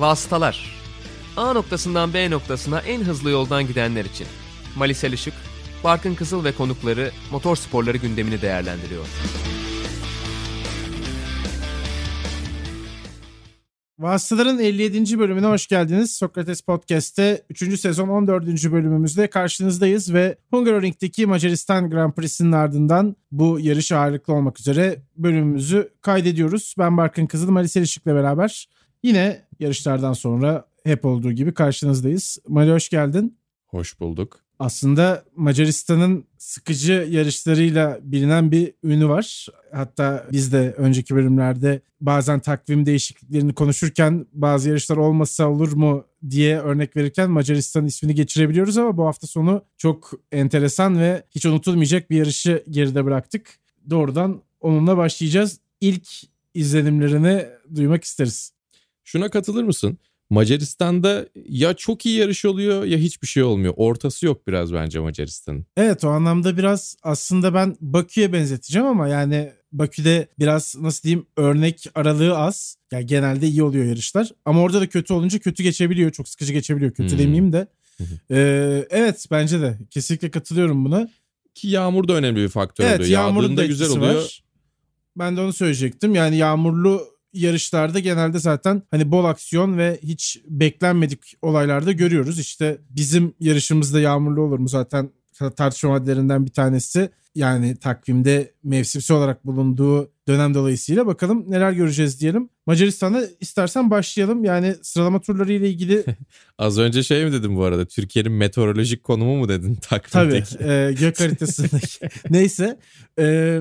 Vasıtalar A noktasından B noktasına en hızlı yoldan gidenler için. Malisel Işık, Barkın Kızıl ve konukları motor sporları gündemini değerlendiriyor. Vasıtaların 57. bölümüne hoş geldiniz. Sokrates Podcast'te 3. sezon 14. bölümümüzde karşınızdayız ve Hungaroring'deki Macaristan Grand Prix'sinin ardından bu yarış ağırlıklı olmak üzere bölümümüzü kaydediyoruz. Ben Barkın Kızıl, Malisel Işık'la beraber yine yarışlardan sonra hep olduğu gibi karşınızdayız. Mali hoş geldin. Hoş bulduk. Aslında Macaristan'ın sıkıcı yarışlarıyla bilinen bir ünü var. Hatta biz de önceki bölümlerde bazen takvim değişikliklerini konuşurken bazı yarışlar olmasa olur mu diye örnek verirken Macaristan ismini geçirebiliyoruz ama bu hafta sonu çok enteresan ve hiç unutulmayacak bir yarışı geride bıraktık. Doğrudan onunla başlayacağız. İlk izlenimlerini duymak isteriz. Şuna katılır mısın? Macaristan'da ya çok iyi yarış oluyor ya hiçbir şey olmuyor. Ortası yok biraz bence Macaristan'ın. Evet o anlamda biraz aslında ben Bakü'ye benzeteceğim ama yani Bakü'de biraz nasıl diyeyim örnek aralığı az. Yani genelde iyi oluyor yarışlar. Ama orada da kötü olunca kötü geçebiliyor. Çok sıkıcı geçebiliyor. Kötü hmm. demeyeyim de. Ee, evet bence de kesinlikle katılıyorum buna. Ki yağmur da önemli bir faktör evet, oluyor. Yağmurda güzel oluyor. Var. Ben de onu söyleyecektim. Yani yağmurlu yarışlarda genelde zaten hani bol aksiyon ve hiç beklenmedik olaylarda görüyoruz. İşte bizim yarışımızda yağmurlu olur mu zaten tartışma maddelerinden bir tanesi. Yani takvimde mevsimsel olarak bulunduğu dönem dolayısıyla bakalım neler göreceğiz diyelim. Macaristan'a istersen başlayalım. Yani sıralama turları ile ilgili... Az önce şey mi dedim bu arada? Türkiye'nin meteorolojik konumu mu dedin takvimdeki? Tabii. E, gök haritasındaki. Neyse. E,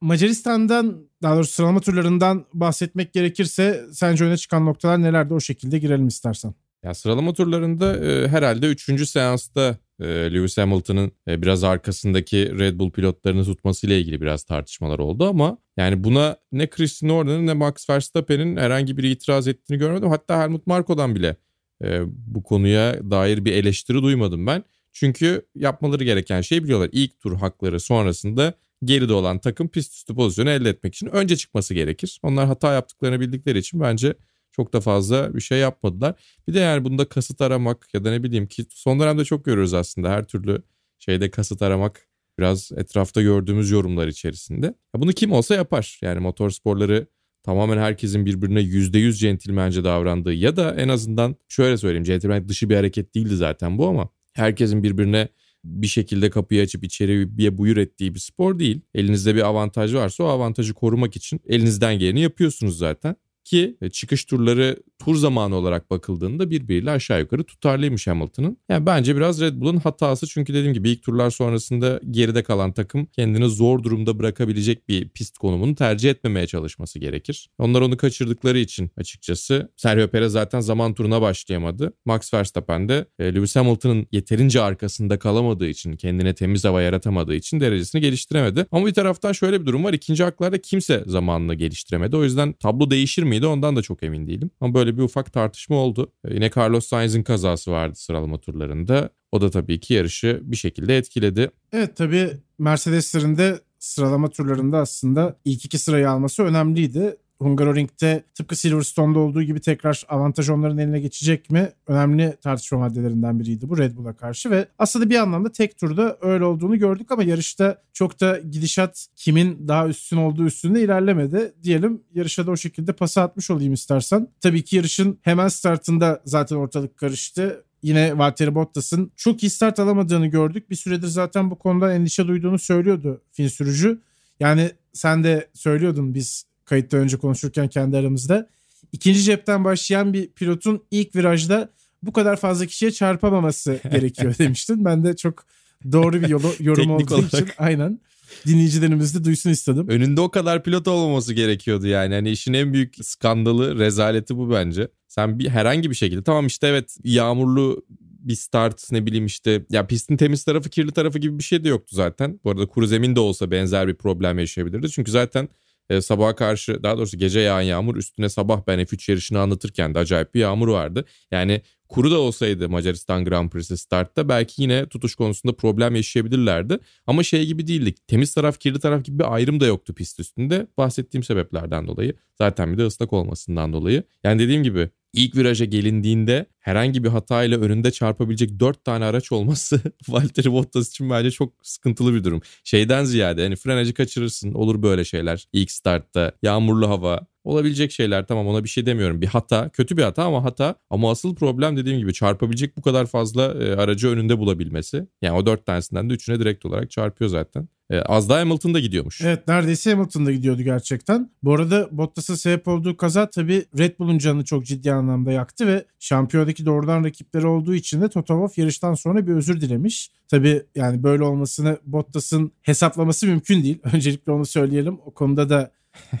Macaristan'dan daha doğrusu sıralama turlarından bahsetmek gerekirse sence öne çıkan noktalar nelerdi o şekilde girelim istersen. Ya sıralama turlarında e, herhalde 3. seansta e, Lewis Hamilton'ın e, biraz arkasındaki Red Bull pilotlarını tutmasıyla ilgili biraz tartışmalar oldu ama yani buna ne Christian Horner'ın ne Max Verstappen'in herhangi bir itiraz ettiğini görmedim. Hatta Helmut Marko'dan bile e, bu konuya dair bir eleştiri duymadım ben. Çünkü yapmaları gereken şeyi biliyorlar. İlk tur hakları sonrasında geride olan takım pist üstü pozisyonu elde etmek için önce çıkması gerekir. Onlar hata yaptıklarını bildikleri için bence çok da fazla bir şey yapmadılar. Bir de yani bunda kasıt aramak ya da ne bileyim ki son dönemde çok görüyoruz aslında her türlü şeyde kasıt aramak biraz etrafta gördüğümüz yorumlar içerisinde. Ya bunu kim olsa yapar. Yani motorsporları tamamen herkesin birbirine %100 centilmence davrandığı ya da en azından şöyle söyleyeyim centilmen dışı bir hareket değildi zaten bu ama herkesin birbirine bir şekilde kapıyı açıp içeriye buyur ettiği bir spor değil. Elinizde bir avantaj varsa o avantajı korumak için elinizden geleni yapıyorsunuz zaten. Ki e, çıkış turları tur zamanı olarak bakıldığında birbiriyle aşağı yukarı tutarlıymış Hamilton'ın. Yani bence biraz Red Bull'un hatası çünkü dediğim gibi ilk turlar sonrasında geride kalan takım kendini zor durumda bırakabilecek bir pist konumunu tercih etmemeye çalışması gerekir. Onlar onu kaçırdıkları için açıkçası Sergio Perez zaten zaman turuna başlayamadı. Max Verstappen de e, Lewis Hamilton'ın yeterince arkasında kalamadığı için, kendine temiz hava yaratamadığı için derecesini geliştiremedi. Ama bir taraftan şöyle bir durum var. İkinci haklarda kimse zamanını geliştiremedi. O yüzden tablo değişir miydi ondan da çok emin değilim. Ama böyle bir ufak tartışma oldu. E, yine Carlos Sainz'in kazası vardı sıralama turlarında. O da tabii ki yarışı bir şekilde etkiledi. Evet tabii Mercedes'lerin de sıralama turlarında aslında ilk iki sırayı alması önemliydi. Hungaroring'de tıpkı Silverstone'da olduğu gibi tekrar avantaj onların eline geçecek mi? Önemli tartışma maddelerinden biriydi bu Red Bull'a karşı ve aslında bir anlamda tek turda öyle olduğunu gördük ama yarışta çok da gidişat kimin daha üstün olduğu üstünde ilerlemedi. Diyelim yarışa da o şekilde pası atmış olayım istersen. Tabii ki yarışın hemen startında zaten ortalık karıştı yine Valtteri Bottas'ın çok iyi start alamadığını gördük. Bir süredir zaten bu konuda endişe duyduğunu söylüyordu Fin sürücü. Yani sen de söylüyordun biz kayıtta önce konuşurken kendi aramızda. İkinci cepten başlayan bir pilotun ilk virajda bu kadar fazla kişiye çarpamaması gerekiyor demiştin. Ben de çok doğru bir yolu, yorum olduğu olarak. için aynen dinleyicilerimiz de duysun istedim. Önünde o kadar pilot olmaması gerekiyordu yani. Hani işin en büyük skandalı, rezaleti bu bence. Sen bir herhangi bir şekilde tamam işte evet yağmurlu bir start ne bileyim işte ya pistin temiz tarafı kirli tarafı gibi bir şey de yoktu zaten. Bu arada kuru zemin de olsa benzer bir problem yaşayabilirdi. Çünkü zaten e, sabaha karşı daha doğrusu gece yağan yağmur üstüne sabah ben F3 yarışını anlatırken de acayip bir yağmur vardı. Yani kuru da olsaydı Macaristan Grand Prix'si startta belki yine tutuş konusunda problem yaşayabilirlerdi. Ama şey gibi değildik. Temiz taraf kirli taraf gibi bir ayrım da yoktu pist üstünde. Bahsettiğim sebeplerden dolayı. Zaten bir de ıslak olmasından dolayı. Yani dediğim gibi ilk viraja gelindiğinde herhangi bir hatayla önünde çarpabilecek 4 tane araç olması Valtteri Bottas için bence çok sıkıntılı bir durum. Şeyden ziyade hani frenajı kaçırırsın olur böyle şeyler ilk startta yağmurlu hava olabilecek şeyler tamam ona bir şey demiyorum. Bir hata kötü bir hata ama hata ama asıl problem dediğim gibi çarpabilecek bu kadar fazla e, aracı önünde bulabilmesi. Yani o 4 tanesinden de 3'üne direkt olarak çarpıyor zaten. E, az daha Hamilton'da gidiyormuş. Evet neredeyse Hamilton'da gidiyordu gerçekten. Bu arada Bottas'ın sebep olduğu kaza tabii Red Bull'un canını çok ciddi anlamda yaktı ve şampiyondaki doğrudan rakipleri olduğu için de Toto Wolff yarıştan sonra bir özür dilemiş. Tabii yani böyle olmasını Bottas'ın hesaplaması mümkün değil. Öncelikle onu söyleyelim. O konuda da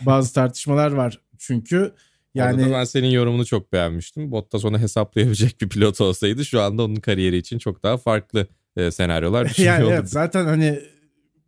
bazı tartışmalar var çünkü. Yani Orada ben senin yorumunu çok beğenmiştim. Bottas onu hesaplayabilecek bir pilot olsaydı şu anda onun kariyeri için çok daha farklı e, senaryolar yani evet, zaten hani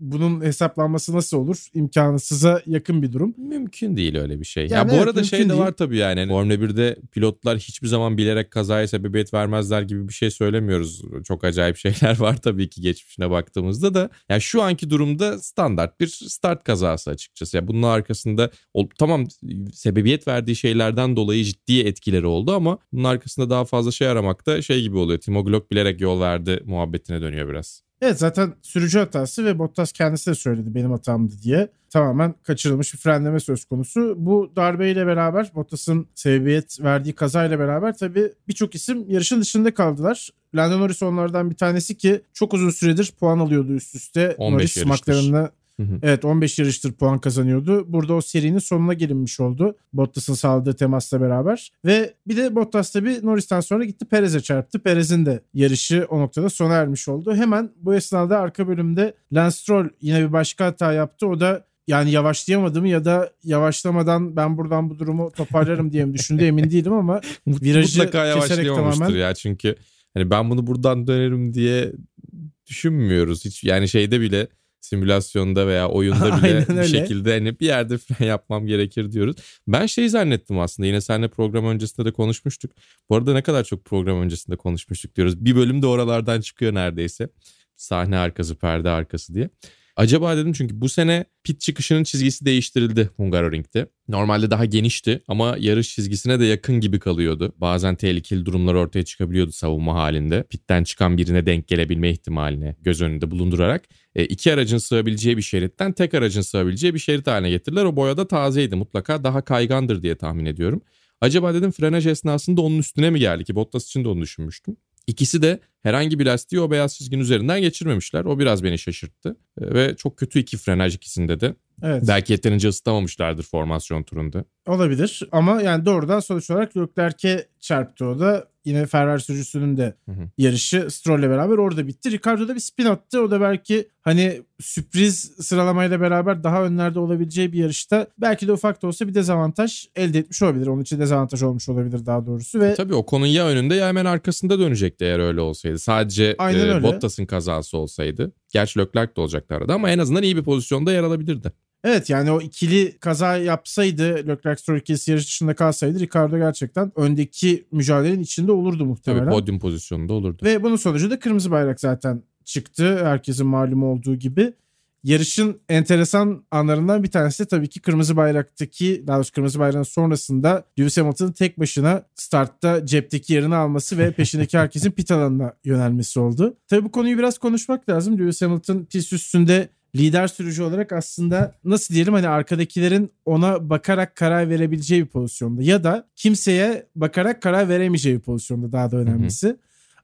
bunun hesaplanması nasıl olur? İmkansıza yakın bir durum. Mümkün değil öyle bir şey. Yani ya bu evet, arada şey de var tabii yani. Hani Formula 1'de pilotlar hiçbir zaman bilerek kazaya sebebiyet vermezler gibi bir şey söylemiyoruz. Çok acayip şeyler var tabii ki geçmişine baktığımızda da. Ya yani şu anki durumda standart bir start kazası açıkçası. Ya yani bunun arkasında tamam sebebiyet verdiği şeylerden dolayı ciddi etkileri oldu ama bunun arkasında daha fazla şey aramakta şey gibi oluyor. Timo Glock bilerek yol verdi muhabbetine dönüyor biraz. Evet zaten sürücü hatası ve Bottas kendisi de söyledi benim hatamdı diye. Tamamen kaçırılmış bir frenleme söz konusu. Bu darbeyle beraber Bottas'ın sebebiyet verdiği kazayla beraber tabii birçok isim yarışın dışında kaldılar. Lando Norris onlardan bir tanesi ki çok uzun süredir puan alıyordu üst üste. 15 Norris McLaren'la Evet 15 yarıştır puan kazanıyordu. Burada o serinin sonuna gelinmiş oldu. Bottas'ın sağladığı temasla beraber. Ve bir de Bottas tabii Norris'ten sonra gitti Perez'e çarptı. Perez'in de yarışı o noktada sona ermiş oldu. Hemen bu esnada arka bölümde Lance Stroll yine bir başka hata yaptı. O da yani yavaşlayamadım ya da yavaşlamadan ben buradan bu durumu toparlarım diye mi düşündü emin değilim ama virajı Mutlaka yavaşlayamamıştır tamamen... ya çünkü hani ben bunu buradan dönerim diye düşünmüyoruz hiç yani şeyde bile simülasyonda veya oyunda bile bir şekilde hani bir yerde fren yapmam gerekir diyoruz. Ben şey zannettim aslında yine seninle program öncesinde de konuşmuştuk. Bu arada ne kadar çok program öncesinde konuşmuştuk diyoruz. Bir bölüm de oralardan çıkıyor neredeyse. Sahne arkası, perde arkası diye. Acaba dedim çünkü bu sene pit çıkışının çizgisi değiştirildi Hungaroring'de. Normalde daha genişti ama yarış çizgisine de yakın gibi kalıyordu. Bazen tehlikeli durumlar ortaya çıkabiliyordu savunma halinde. Pitten çıkan birine denk gelebilme ihtimaline göz önünde bulundurarak e, iki aracın sığabileceği bir şeritten tek aracın sığabileceği bir şerit haline getirdiler. O boyada tazeydi mutlaka daha kaygandır diye tahmin ediyorum. Acaba dedim frenaj esnasında onun üstüne mi geldi ki Bottas için de onu düşünmüştüm. İkisi de herhangi bir lastiği o beyaz çizginin üzerinden geçirmemişler. O biraz beni şaşırttı. E, ve çok kötü iki frenaj ikisinde de. Evet. Belki yeterince ısıtamamışlardır formasyon turunda. Olabilir ama yani doğrudan sonuç olarak Leclerc'e çarptı o da. Yine Ferrari sürücüsünün de hı hı. yarışı Stroll'le beraber orada bitti. Ricardo da bir spin attı. O da belki hani sürpriz sıralamayla beraber daha önlerde olabileceği bir yarışta belki de ufak da olsa bir dezavantaj elde etmiş olabilir. Onun için dezavantaj olmuş olabilir daha doğrusu. Ve... E tabii o konun ya önünde ya hemen arkasında dönecekti eğer öyle olsaydı. Sadece e, Bottas'ın kazası olsaydı. Gerçi Leclerc de olacaktı arada ama en azından iyi bir pozisyonda yer alabilirdi. Evet yani o ikili kaza yapsaydı Leclerc ikilisi yarış dışında kalsaydı Ricardo gerçekten öndeki mücadelenin içinde olurdu muhtemelen. Tabii podyum pozisyonunda olurdu. Ve bunun sonucu da kırmızı bayrak zaten çıktı herkesin malumu olduğu gibi. Yarışın enteresan anlarından bir tanesi de tabii ki kırmızı bayraktaki daha doğrusu kırmızı bayrağın sonrasında Lewis Hamilton'ın tek başına startta cepteki yerini alması ve peşindeki herkesin pit alanına yönelmesi oldu. Tabii bu konuyu biraz konuşmak lazım. Lewis Hamilton pist üstünde lider sürücü olarak aslında nasıl diyelim hani arkadakilerin ona bakarak karar verebileceği bir pozisyonda ya da kimseye bakarak karar veremeyeceği bir pozisyonda daha da önemlisi. Hı hı.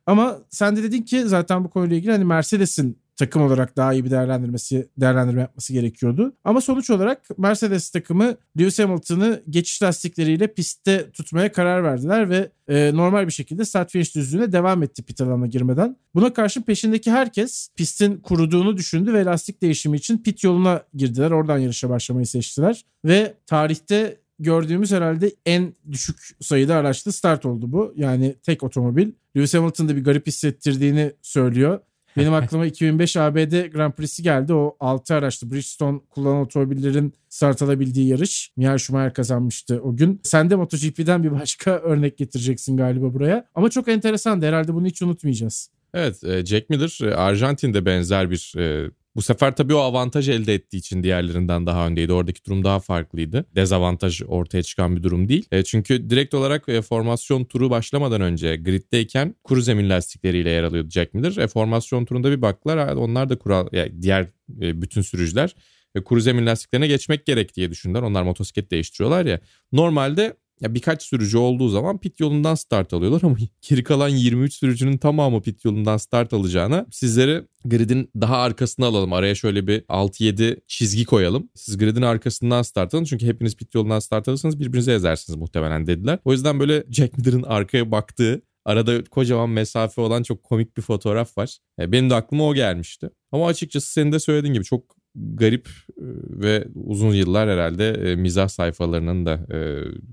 Ama sen de dedin ki zaten bu konuyla ilgili hani Mercedes'in takım olarak daha iyi bir değerlendirmesi değerlendirme yapması gerekiyordu. Ama sonuç olarak Mercedes takımı Lewis Hamilton'ı geçiş lastikleriyle pistte tutmaya karar verdiler ve e, normal bir şekilde start finish düzlüğüne devam etti pit alanına girmeden. Buna karşın peşindeki herkes pistin kuruduğunu düşündü ve lastik değişimi için pit yoluna girdiler. Oradan yarışa başlamayı seçtiler ve tarihte gördüğümüz herhalde en düşük sayıda araçlı start oldu bu. Yani tek otomobil. Lewis Hamilton'da bir garip hissettirdiğini söylüyor. Benim aklıma 2005 ABD Grand Prix'si geldi. O 6 araçlı Bridgestone kullanan otomobillerin start alabildiği yarış. Michael Schumacher kazanmıştı o gün. Sen de MotoGP'den bir başka örnek getireceksin galiba buraya. Ama çok enteresan. Herhalde bunu hiç unutmayacağız. Evet e, Jack Miller e, Arjantin'de benzer bir e, Bu sefer tabii o avantaj elde ettiği için diğerlerinden daha öndeydi. Oradaki durum daha farklıydı. Dezavantaj ortaya çıkan bir durum değil. E, çünkü direkt olarak e, formasyon turu başlamadan önce griddeyken kuru zemin lastikleriyle yer alıyordu Jack Miller. E, formasyon turunda bir baktılar. Onlar da kural, yani diğer e, bütün sürücüler e, kuru zemin lastiklerine geçmek gerek diye düşündüler. Onlar motosiklet değiştiriyorlar ya. Normalde ya birkaç sürücü olduğu zaman pit yolundan start alıyorlar ama geri kalan 23 sürücünün tamamı pit yolundan start alacağına sizleri gridin daha arkasına alalım. Araya şöyle bir 6-7 çizgi koyalım. Siz gridin arkasından start alın çünkü hepiniz pit yolundan start alırsanız birbirinize ezersiniz muhtemelen dediler. O yüzden böyle Jack Miller'ın arkaya baktığı Arada kocaman mesafe olan çok komik bir fotoğraf var. Benim de aklıma o gelmişti. Ama açıkçası senin de söylediğin gibi çok garip e, ve uzun yıllar herhalde e, mizah sayfalarının da e,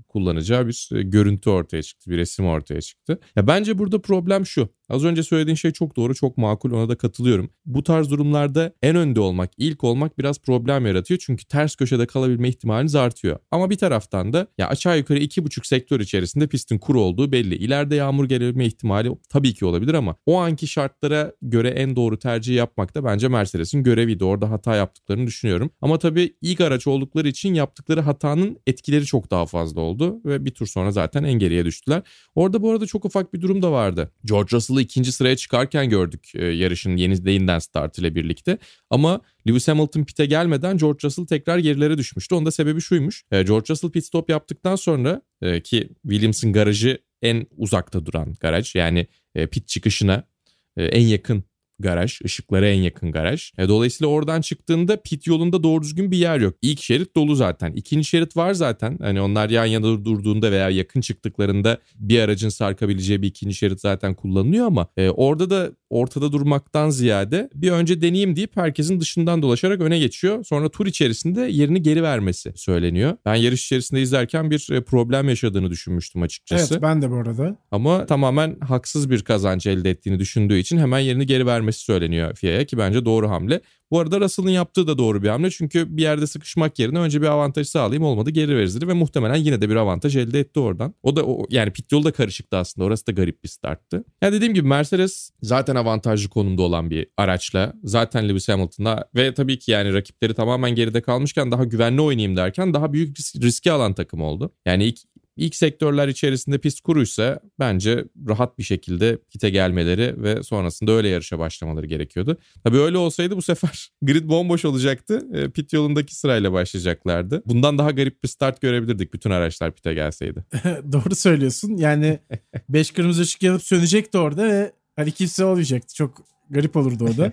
kullanacağı bir görüntü ortaya çıktı, bir resim ortaya çıktı. Ya bence burada problem şu. Az önce söylediğin şey çok doğru, çok makul ona da katılıyorum. Bu tarz durumlarda en önde olmak, ilk olmak biraz problem yaratıyor. Çünkü ters köşede kalabilme ihtimaliniz artıyor. Ama bir taraftan da ya aşağı yukarı iki buçuk sektör içerisinde pistin kuru olduğu belli. İleride yağmur gelebilme ihtimali tabii ki olabilir ama o anki şartlara göre en doğru tercih yapmak da bence Mercedes'in göreviydi. Orada hata yaptıklarını düşünüyorum. Ama tabii ilk araç oldukları için yaptıkları hatanın etkileri çok daha fazla oldu ve bir tur sonra zaten en geriye düştüler. Orada bu arada çok ufak bir durum da vardı. George Russell Russell'ı ikinci sıraya çıkarken gördük e, yarışın yeni değinden start ile birlikte. Ama Lewis Hamilton pit'e gelmeden George Russell tekrar gerilere düşmüştü. Onun da sebebi şuymuş. E, George Russell pit stop yaptıktan sonra e, ki Williams'ın garajı en uzakta duran garaj. Yani e, pit çıkışına e, en yakın garaj. ışıklara en yakın garaj. E, dolayısıyla oradan çıktığında pit yolunda doğru düzgün bir yer yok. İlk şerit dolu zaten. İkinci şerit var zaten. Hani onlar yan yana durduğunda veya yakın çıktıklarında bir aracın sarkabileceği bir ikinci şerit zaten kullanılıyor ama e, orada da ortada durmaktan ziyade bir önce deneyeyim deyip herkesin dışından dolaşarak öne geçiyor. Sonra tur içerisinde yerini geri vermesi söyleniyor. Ben yarış içerisinde izlerken bir e, problem yaşadığını düşünmüştüm açıkçası. Evet ben de bu arada. Ama tamamen haksız bir kazanç elde ettiğini düşündüğü için hemen yerini geri vermesi söyleniyor FIA'ya ki bence doğru hamle. Bu arada Russell'ın yaptığı da doğru bir hamle çünkü bir yerde sıkışmak yerine önce bir avantaj sağlayayım olmadı geri verir ve muhtemelen yine de bir avantaj elde etti oradan. O da o, yani pit yolu da karışıktı aslında orası da garip bir starttı. Yani dediğim gibi Mercedes zaten avantajlı konumda olan bir araçla zaten Lewis Hamilton'la ve tabii ki yani rakipleri tamamen geride kalmışken daha güvenli oynayayım derken daha büyük risk, riski alan takım oldu. Yani ilk İlk sektörler içerisinde pist kuruysa bence rahat bir şekilde kite gelmeleri ve sonrasında öyle yarışa başlamaları gerekiyordu. Tabii öyle olsaydı bu sefer grid bomboş olacaktı. E, pit yolundaki sırayla başlayacaklardı. Bundan daha garip bir start görebilirdik bütün araçlar pite gelseydi. Doğru söylüyorsun. Yani 5 kırmızı ışık yanıp sönecekti orada ve hani kimse olmayacaktı. Çok garip olurdu o da.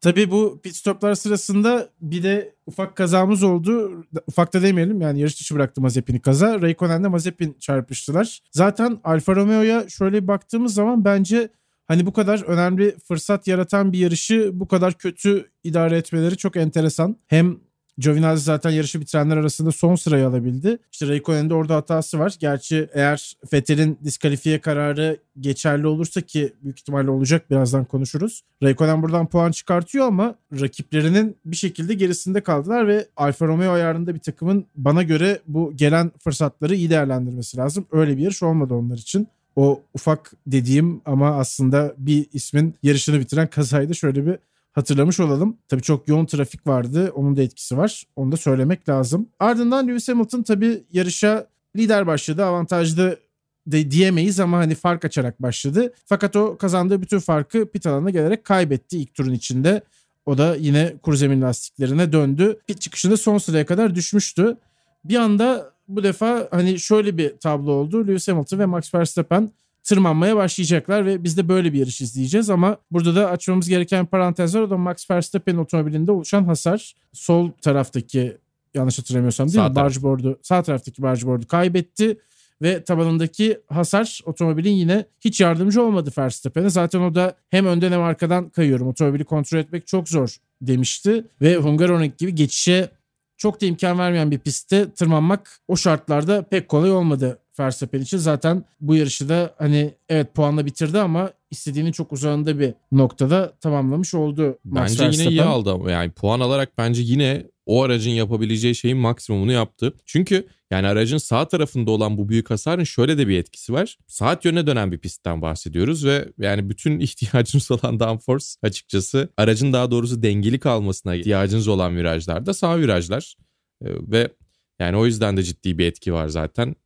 Tabii bu pit stoplar sırasında bir de ufak kazamız oldu. Ufak da demeyelim yani yarış dışı bıraktı Mazepin'i kaza. Raikkonen'le Mazepin çarpıştılar. Zaten Alfa Romeo'ya şöyle baktığımız zaman bence hani bu kadar önemli fırsat yaratan bir yarışı bu kadar kötü idare etmeleri çok enteresan. Hem Giovinazzi zaten yarışı bitirenler arasında son sırayı alabildi. İşte Raikkonen'de orada hatası var. Gerçi eğer Vettel'in diskalifiye kararı geçerli olursa ki büyük ihtimalle olacak birazdan konuşuruz. Raikkonen buradan puan çıkartıyor ama rakiplerinin bir şekilde gerisinde kaldılar ve Alfa Romeo ayarında bir takımın bana göre bu gelen fırsatları iyi değerlendirmesi lazım. Öyle bir yarış olmadı onlar için o ufak dediğim ama aslında bir ismin yarışını bitiren kazaydı. Şöyle bir hatırlamış olalım. Tabii çok yoğun trafik vardı. Onun da etkisi var. Onu da söylemek lazım. Ardından Lewis Hamilton tabii yarışa lider başladı. Avantajlı de diyemeyiz ama hani fark açarak başladı. Fakat o kazandığı bütün farkı pit alanına gelerek kaybetti ilk turun içinde. O da yine kuru zemin lastiklerine döndü. Pit çıkışında son sıraya kadar düşmüştü. Bir anda bu defa hani şöyle bir tablo oldu. Lewis Hamilton ve Max Verstappen tırmanmaya başlayacaklar ve biz de böyle bir yarış izleyeceğiz ama burada da açmamız gereken parantez var. O da Max Verstappen otomobilinde oluşan hasar. Sol taraftaki yanlış hatırlamıyorsam değil sağ mi? Taraf. Bargeboard'u, sağ taraftaki bargeboard'u kaybetti ve tabanındaki hasar otomobilin yine hiç yardımcı olmadı Verstappen'e. Zaten o da hem önden hem arkadan kayıyorum. Otomobili kontrol etmek çok zor demişti ve Hungaroring gibi geçişe çok da imkan vermeyen bir pistte tırmanmak o şartlarda pek kolay olmadı Verstappen için. Zaten bu yarışı da hani evet puanla bitirdi ama istediğinin çok uzağında bir noktada tamamlamış oldu. Max Bence yine iyi aldı ama yani puan alarak bence yine o aracın yapabileceği şeyin maksimumunu yaptı. Çünkü yani aracın sağ tarafında olan bu büyük hasarın şöyle de bir etkisi var. Saat yönüne dönen bir pistten bahsediyoruz ve yani bütün ihtiyacınız olan downforce açıkçası aracın daha doğrusu dengeli kalmasına ihtiyacınız olan virajlarda sağ virajlar. Ee, ve yani o yüzden de ciddi bir etki var zaten.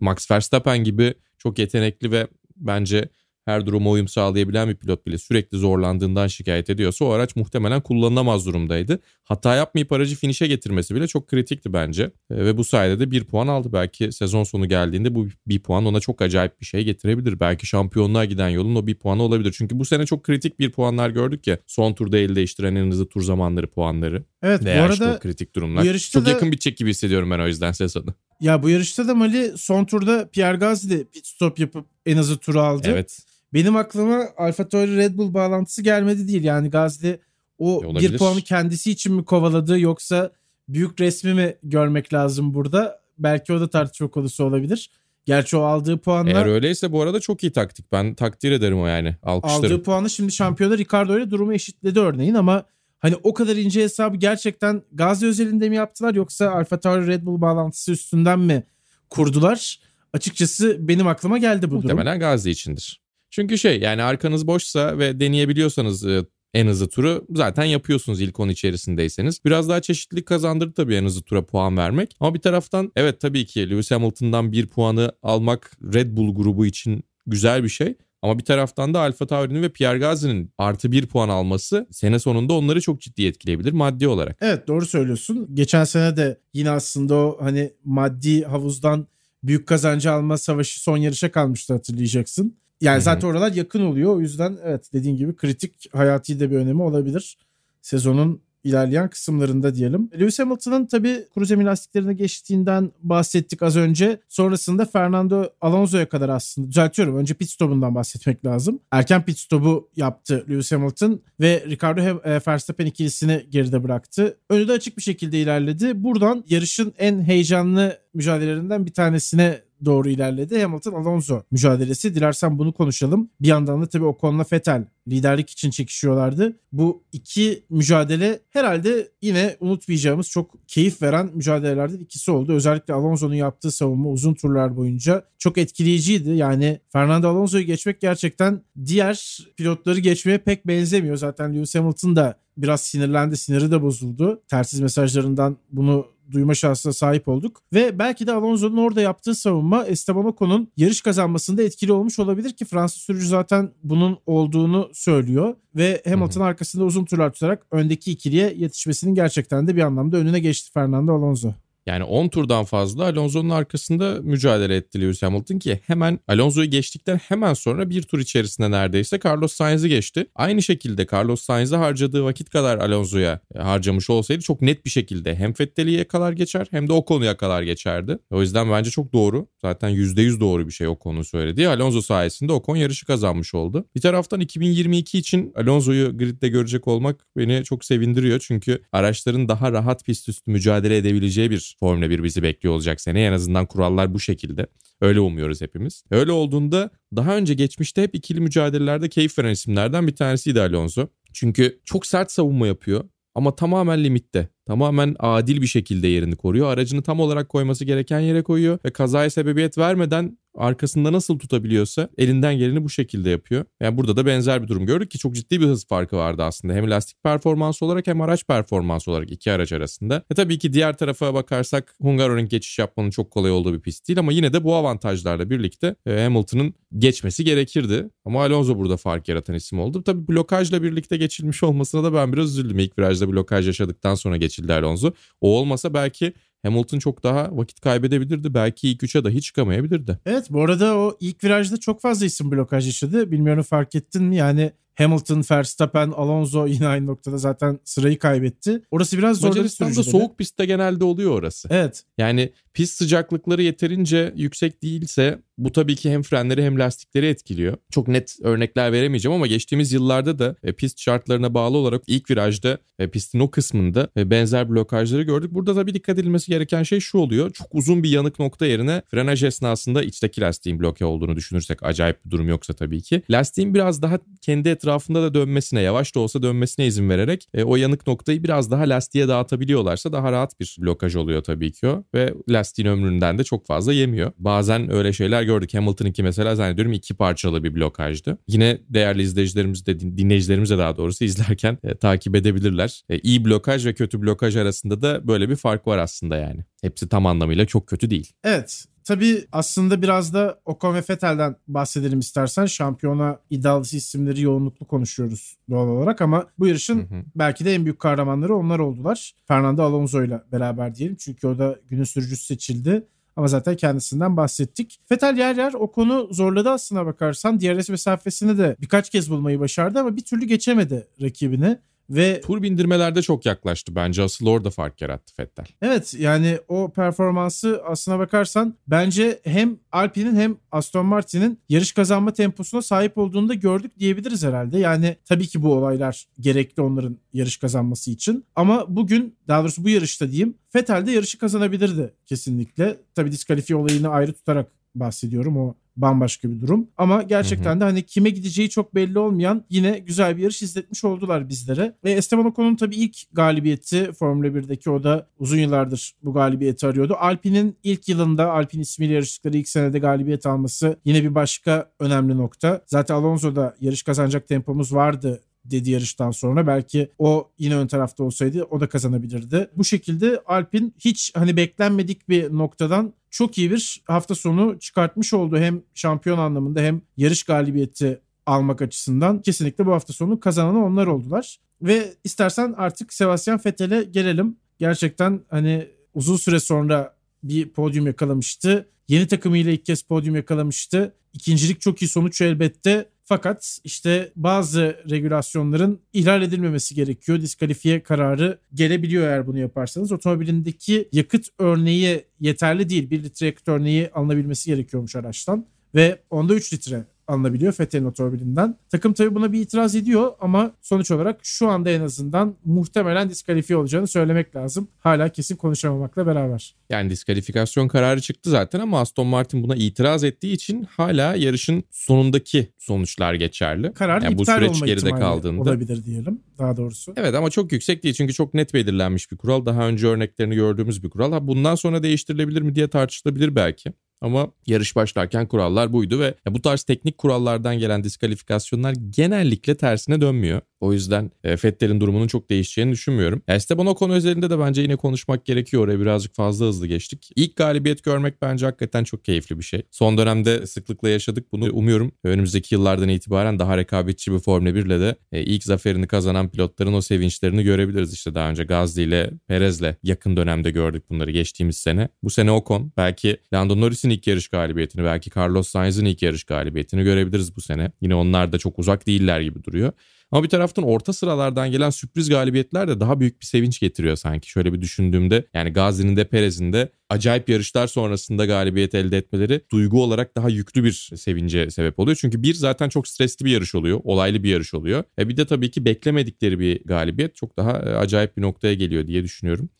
Max Verstappen gibi çok yetenekli ve bence her duruma uyum sağlayabilen bir pilot bile sürekli zorlandığından şikayet ediyorsa o araç muhtemelen kullanılamaz durumdaydı. Hata yapmayıp aracı finişe getirmesi bile çok kritikti bence. E, ve bu sayede de bir puan aldı. Belki sezon sonu geldiğinde bu bir puan ona çok acayip bir şey getirebilir. Belki şampiyonluğa giden yolun o bir puanı olabilir. Çünkü bu sene çok kritik bir puanlar gördük ya. Son turda el değiştiren en hızlı tur zamanları puanları. Evet Veya bu arada kritik durumlar. Çok da... yakın bitecek gibi hissediyorum ben o yüzden sezonu. Ya bu yarışta da Mali son turda Pierre Gasly de pit stop yapıp en hızlı turu aldı. Evet. Benim aklıma Alfa Tauri Red Bull bağlantısı gelmedi değil. Yani Gasly o e bir puanı kendisi için mi kovaladı yoksa büyük resmi mi görmek lazım burada? Belki o da tartışma konusu olabilir. Gerçi o aldığı puanla... Eğer öyleyse bu arada çok iyi taktik. Ben takdir ederim o yani. Alkışlarım. Aldığı puanı şimdi şampiyonlar Ricardo ile durumu eşitledi örneğin ama hani o kadar ince hesabı gerçekten Gazi özelinde mi yaptılar yoksa Alfa Tauri Red Bull bağlantısı üstünden mi kurdular? Açıkçası benim aklıma geldi bu Muhtemelen durum. Muhtemelen Gazi içindir. Çünkü şey yani arkanız boşsa ve deneyebiliyorsanız e, en hızlı turu zaten yapıyorsunuz ilk 10 içerisindeyseniz. Biraz daha çeşitlilik kazandırdı tabii en hızlı tura puan vermek. Ama bir taraftan evet tabii ki Lewis Hamilton'dan bir puanı almak Red Bull grubu için güzel bir şey. Ama bir taraftan da Alfa Tauri'nin ve Pierre Gasly'nin artı bir puan alması sene sonunda onları çok ciddi etkileyebilir maddi olarak. Evet doğru söylüyorsun. Geçen sene de yine aslında o hani maddi havuzdan büyük kazancı alma savaşı son yarışa kalmıştı hatırlayacaksın. Yani Hı-hı. zaten oralar yakın oluyor. O yüzden evet dediğin gibi kritik hayati de bir önemi olabilir. Sezonun ilerleyen kısımlarında diyelim. Lewis Hamilton'ın tabii kuru zemin lastiklerine geçtiğinden bahsettik az önce. Sonrasında Fernando Alonso'ya kadar aslında düzeltiyorum. Önce pit stop'undan bahsetmek lazım. Erken pit stop'u yaptı Lewis Hamilton ve Ricardo e, Verstappen ikilisini geride bıraktı. Önü de açık bir şekilde ilerledi. Buradan yarışın en heyecanlı mücadelelerinden bir tanesine doğru ilerledi. Hamilton Alonso mücadelesi. Dilersen bunu konuşalım. Bir yandan da tabii Ocon'la Vettel liderlik için çekişiyorlardı. Bu iki mücadele herhalde yine unutmayacağımız çok keyif veren mücadelelerden ikisi oldu. Özellikle Alonso'nun yaptığı savunma uzun turlar boyunca çok etkileyiciydi. Yani Fernando Alonso'yu geçmek gerçekten diğer pilotları geçmeye pek benzemiyor. Zaten Lewis Hamilton da biraz sinirlendi, siniri de bozuldu. Tersiz mesajlarından bunu duyma şansına sahip olduk. Ve belki de Alonso'nun orada yaptığı savunma Esteban Ocon'un yarış kazanmasında etkili olmuş olabilir ki Fransız sürücü zaten bunun olduğunu söylüyor. Ve Hamilton arkasında uzun turlar tutarak öndeki ikiliye yetişmesinin gerçekten de bir anlamda önüne geçti Fernando Alonso. Yani 10 turdan fazla Alonso'nun arkasında mücadele etti Lewis Hamilton ki hemen Alonso'yu geçtikten hemen sonra bir tur içerisinde neredeyse Carlos Sainz'i geçti. Aynı şekilde Carlos Sainz'e harcadığı vakit kadar Alonso'ya harcamış olsaydı çok net bir şekilde hem Vettel'i yakalar geçer hem de o konu yakalar geçerdi. O yüzden bence çok doğru. Zaten %100 doğru bir şey o konu söylediği. Alonso sayesinde Ocon yarışı kazanmış oldu. Bir taraftan 2022 için Alonso'yu gridde görecek olmak beni çok sevindiriyor. Çünkü araçların daha rahat pist üstü mücadele edebileceği bir Formula 1 bizi bekliyor olacak sene. En azından kurallar bu şekilde. Öyle umuyoruz hepimiz. Öyle olduğunda daha önce geçmişte hep ikili mücadelelerde keyif veren isimlerden bir tanesiydi Alonso. Çünkü çok sert savunma yapıyor ama tamamen limitte. Tamamen adil bir şekilde yerini koruyor. Aracını tam olarak koyması gereken yere koyuyor ve kazaya sebebiyet vermeden arkasında nasıl tutabiliyorsa elinden geleni bu şekilde yapıyor. Yani burada da benzer bir durum gördük ki çok ciddi bir hız farkı vardı aslında. Hem lastik performansı olarak hem araç performansı olarak iki araç arasında. E tabii ki diğer tarafa bakarsak Hungaroring geçiş yapmanın çok kolay olduğu bir pist değil ama yine de bu avantajlarla birlikte e, Hamilton'ın geçmesi gerekirdi. Ama Alonso burada fark yaratan isim oldu. Tabii blokajla birlikte geçilmiş olmasına da ben biraz üzüldüm. İlk virajda blokaj yaşadıktan sonra geçildi Alonso. O olmasa belki Hamilton çok daha vakit kaybedebilirdi. Belki ilk üçe dahi çıkamayabilirdi. Evet bu arada o ilk virajda çok fazla isim blokaj yaşadı. Bilmiyorum fark ettin mi? Yani Hamilton, Verstappen, Alonso yine aynı noktada zaten sırayı kaybetti. Orası biraz zorlu Macaristan'da soğuk pistte genelde oluyor orası. Evet. Yani pist sıcaklıkları yeterince yüksek değilse bu tabii ki hem frenleri hem lastikleri etkiliyor. Çok net örnekler veremeyeceğim ama geçtiğimiz yıllarda da e, pist şartlarına bağlı olarak ilk virajda e, pistin o kısmında e, benzer blokajları gördük. Burada tabii dikkat edilmesi gereken şey şu oluyor. Çok uzun bir yanık nokta yerine frenaj esnasında içteki lastiğin bloke olduğunu düşünürsek acayip bir durum yoksa tabii ki. Lastiğin biraz daha kendi etrafında da dönmesine yavaş da olsa dönmesine izin vererek o yanık noktayı biraz daha lastiğe dağıtabiliyorlarsa daha rahat bir blokaj oluyor tabii ki o. Ve lastiğin ömründen de çok fazla yemiyor. Bazen öyle şeyler gördük. Hamilton'ınki mesela zannediyorum iki parçalı bir blokajdı. Yine değerli izleyicilerimiz de dinleyicilerimiz de daha doğrusu izlerken e, takip edebilirler. E, iyi blokaj ve kötü blokaj arasında da böyle bir fark var aslında yani. Hepsi tam anlamıyla çok kötü değil. Evet. Tabii aslında biraz da Ocon ve Vettel'den bahsedelim istersen. Şampiyona iddialısı isimleri yoğunluklu konuşuyoruz doğal olarak ama bu yarışın hı hı. belki de en büyük kahramanları onlar oldular. Fernando Alonso ile beraber diyelim çünkü o da günün sürücüsü seçildi. Ama zaten kendisinden bahsettik. Vettel yer yer o konu zorladı aslına bakarsan. DRS mesafesini de birkaç kez bulmayı başardı ama bir türlü geçemedi rakibini. Ve tur bindirmelerde çok yaklaştı bence. Asıl orada fark yarattı Vettel. Evet yani o performansı aslına bakarsan bence hem Alpine'in hem Aston Martin'in yarış kazanma temposuna sahip olduğunu da gördük diyebiliriz herhalde. Yani tabii ki bu olaylar gerekli onların yarış kazanması için. Ama bugün daha doğrusu bu yarışta diyeyim Vettel de yarışı kazanabilirdi kesinlikle. Tabii diskalifiye olayını ayrı tutarak bahsediyorum. O bambaşka bir durum. Ama gerçekten hı hı. de hani kime gideceği çok belli olmayan yine güzel bir yarış izletmiş oldular bizlere. Ve Esteban Ocon'un tabii ilk galibiyeti Formula 1'deki o da uzun yıllardır bu galibiyeti arıyordu. Alpine'in ilk yılında Alpine ismiyle yarıştıkları ilk senede galibiyet alması yine bir başka önemli nokta. Zaten Alonso'da yarış kazanacak tempomuz vardı dedi yarıştan sonra. Belki o yine ön tarafta olsaydı o da kazanabilirdi. Bu şekilde Alpin hiç hani beklenmedik bir noktadan çok iyi bir hafta sonu çıkartmış oldu. Hem şampiyon anlamında hem yarış galibiyeti almak açısından kesinlikle bu hafta sonu kazananı onlar oldular. Ve istersen artık Sebastian Vettel'e gelelim. Gerçekten hani uzun süre sonra bir podyum yakalamıştı. Yeni takımıyla ilk kez podyum yakalamıştı. İkincilik çok iyi sonuç elbette fakat işte bazı regülasyonların ihlal edilmemesi gerekiyor. Diskalifiye kararı gelebiliyor eğer bunu yaparsanız. Otomobilindeki yakıt örneği yeterli değil. 1 litre yakıt örneği alınabilmesi gerekiyormuş araçtan. Ve onda 3 litre alınabiliyor Fethel'in otomobilinden. Takım tabii buna bir itiraz ediyor ama sonuç olarak şu anda en azından muhtemelen diskalifiye olacağını söylemek lazım. Hala kesin konuşamamakla beraber. Yani diskalifikasyon kararı çıktı zaten ama Aston Martin buna itiraz ettiği için hala yarışın sonundaki sonuçlar geçerli. Karar yani bu süreç geride kaldığında olabilir diyelim daha doğrusu. Evet ama çok yüksek değil çünkü çok net belirlenmiş bir kural. Daha önce örneklerini gördüğümüz bir kural. Ha bundan sonra değiştirilebilir mi diye tartışılabilir belki. Ama yarış başlarken kurallar buydu ve bu tarz teknik kurallardan gelen diskalifikasyonlar genellikle tersine dönmüyor. O yüzden e, Fettel'in durumunun çok değişeceğini düşünmüyorum. Esteban Ocon özelinde de bence yine konuşmak gerekiyor. Oraya birazcık fazla hızlı geçtik. İlk galibiyet görmek bence hakikaten çok keyifli bir şey. Son dönemde sıklıkla yaşadık bunu. Umuyorum önümüzdeki yıllardan itibaren daha rekabetçi bir Formula 1 ile de e, ilk zaferini kazanan pilotların o sevinçlerini görebiliriz. İşte daha önce Gazli ile Perez'le yakın dönemde gördük bunları geçtiğimiz sene. Bu sene Ocon belki Lando Norris'in ilk yarış galibiyetini belki Carlos Sainz'in ilk yarış galibiyetini görebiliriz bu sene. Yine onlar da çok uzak değiller gibi duruyor. Ama bir taraftan orta sıralardan gelen sürpriz galibiyetler de daha büyük bir sevinç getiriyor sanki. Şöyle bir düşündüğümde yani Gazi'nin de Perez'in de acayip yarışlar sonrasında galibiyet elde etmeleri duygu olarak daha yüklü bir sevince sebep oluyor. Çünkü bir zaten çok stresli bir yarış oluyor. Olaylı bir yarış oluyor. E bir de tabii ki beklemedikleri bir galibiyet çok daha e, acayip bir noktaya geliyor diye düşünüyorum.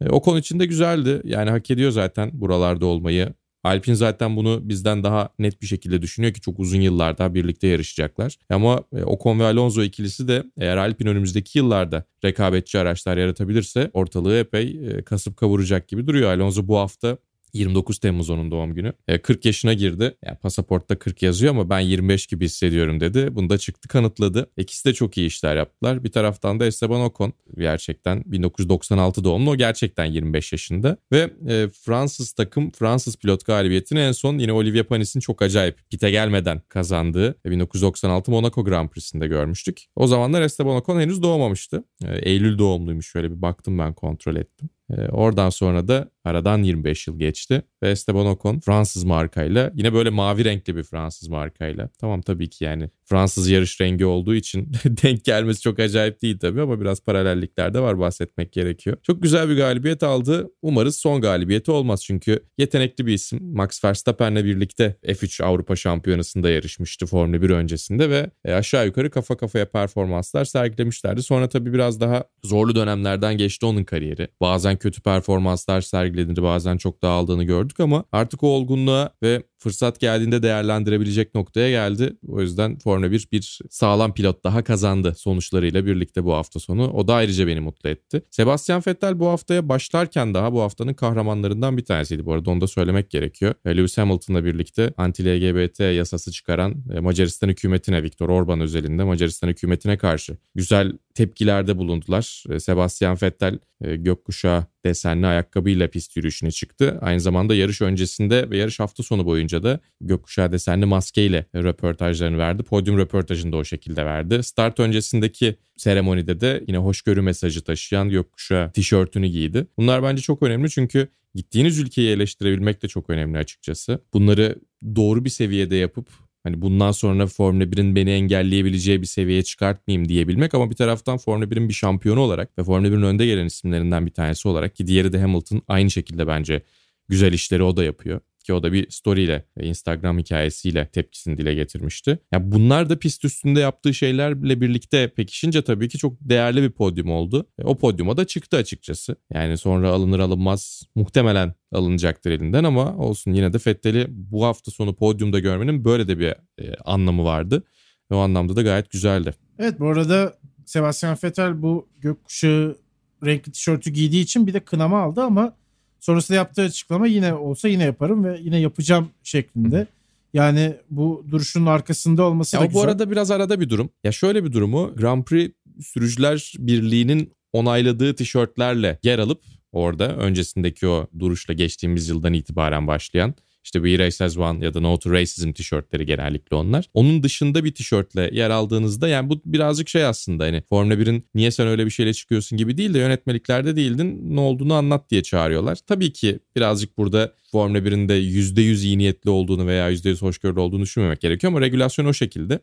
E, o konu için de güzeldi. Yani hak ediyor zaten buralarda olmayı. Alpin zaten bunu bizden daha net bir şekilde düşünüyor ki çok uzun yıllar birlikte yarışacaklar. Ama e, Ocon ve Alonso ikilisi de eğer Alpin önümüzdeki yıllarda rekabetçi araçlar yaratabilirse ortalığı epey e, kasıp kavuracak gibi duruyor. Alonso bu hafta 29 Temmuz onun doğum günü. E, 40 yaşına girdi. Yani pasaportta 40 yazıyor ama ben 25 gibi hissediyorum dedi. Bunu da çıktı kanıtladı. İkisi de çok iyi işler yaptılar. Bir taraftan da Esteban Ocon gerçekten 1996 doğumlu. O gerçekten 25 yaşında. Ve e, Fransız takım Fransız pilot galibiyetini en son yine Olivier Panis'in çok acayip pite gelmeden kazandığı 1996 Monaco Grand Prix'sinde görmüştük. O zamanlar Esteban Ocon henüz doğmamıştı. E, Eylül doğumluymuş şöyle bir baktım ben kontrol ettim. E, oradan sonra da aradan 25 yıl geçti ve Esteban Ocon Fransız markayla yine böyle mavi renkli bir Fransız markayla. Tamam tabii ki yani Fransız yarış rengi olduğu için denk gelmesi çok acayip değil tabii ama biraz paralellikler de var bahsetmek gerekiyor. Çok güzel bir galibiyet aldı. Umarız son galibiyeti olmaz çünkü yetenekli bir isim. Max Verstappen'le birlikte F3 Avrupa Şampiyonası'nda yarışmıştı Formula 1 öncesinde ve e, aşağı yukarı kafa kafaya performanslar sergilemişlerdi. Sonra tabii biraz daha zorlu dönemlerden geçti onun kariyeri. Bazen kötü performanslar sergiledi, bazen çok dağıldığını gördük ama artık o olgunluğa ve fırsat geldiğinde değerlendirebilecek noktaya geldi. O yüzden Formula 1 bir sağlam pilot daha kazandı sonuçlarıyla birlikte bu hafta sonu. O da ayrıca beni mutlu etti. Sebastian Vettel bu haftaya başlarken daha bu haftanın kahramanlarından bir tanesiydi. Bu arada onu da söylemek gerekiyor. Lewis Hamilton'la birlikte anti-LGBT yasası çıkaran e, Macaristan hükümetine, Viktor Orban özelinde Macaristan hükümetine karşı güzel tepkilerde bulundular. E, Sebastian Vettel e, gökkuşağı desenli ayakkabıyla pist yürüyüşüne çıktı. Aynı zamanda yarış öncesinde ve yarış hafta sonu boyunca da gökkuşağı desenli maskeyle röportajlarını verdi. Podyum röportajını da o şekilde verdi. Start öncesindeki seremonide de yine hoşgörü mesajı taşıyan gökkuşağı tişörtünü giydi. Bunlar bence çok önemli çünkü gittiğiniz ülkeyi eleştirebilmek de çok önemli açıkçası. Bunları doğru bir seviyede yapıp Hani bundan sonra Formula 1'in beni engelleyebileceği bir seviyeye çıkartmayayım diyebilmek ama bir taraftan Formula 1'in bir şampiyonu olarak ve Formula 1'in önde gelen isimlerinden bir tanesi olarak ki diğeri de Hamilton aynı şekilde bence güzel işleri o da yapıyor. Ki o da bir story ile Instagram hikayesiyle tepkisini dile getirmişti. Ya yani bunlar da pist üstünde yaptığı şeylerle birlikte pekişince tabii ki çok değerli bir podyum oldu. E, o podyuma da çıktı açıkçası. Yani sonra alınır alınmaz muhtemelen alınacaktır elinden ama olsun yine de Fettel'i bu hafta sonu podyumda görmenin böyle de bir e, anlamı vardı. Ve o anlamda da gayet güzeldi. Evet bu arada Sebastian Vettel bu gökkuşağı renkli tişörtü giydiği için bir de kınama aldı ama Sonrasında yaptığı açıklama yine olsa yine yaparım ve yine yapacağım şeklinde. Yani bu duruşun arkasında olması ya da o güzel. Bu arada biraz arada bir durum. Ya şöyle bir durumu Grand Prix Sürücüler Birliği'nin onayladığı tişörtlerle yer alıp orada öncesindeki o duruşla geçtiğimiz yıldan itibaren başlayan işte We Race As One ya da No to Racism tişörtleri genellikle onlar. Onun dışında bir tişörtle yer aldığınızda yani bu birazcık şey aslında hani Formula 1'in niye sen öyle bir şeyle çıkıyorsun gibi değil de yönetmeliklerde değildin ne olduğunu anlat diye çağırıyorlar. Tabii ki birazcık burada Formula 1'in de %100 iyi niyetli olduğunu veya %100 hoşgörülü olduğunu düşünmemek gerekiyor ama regülasyon o şekilde.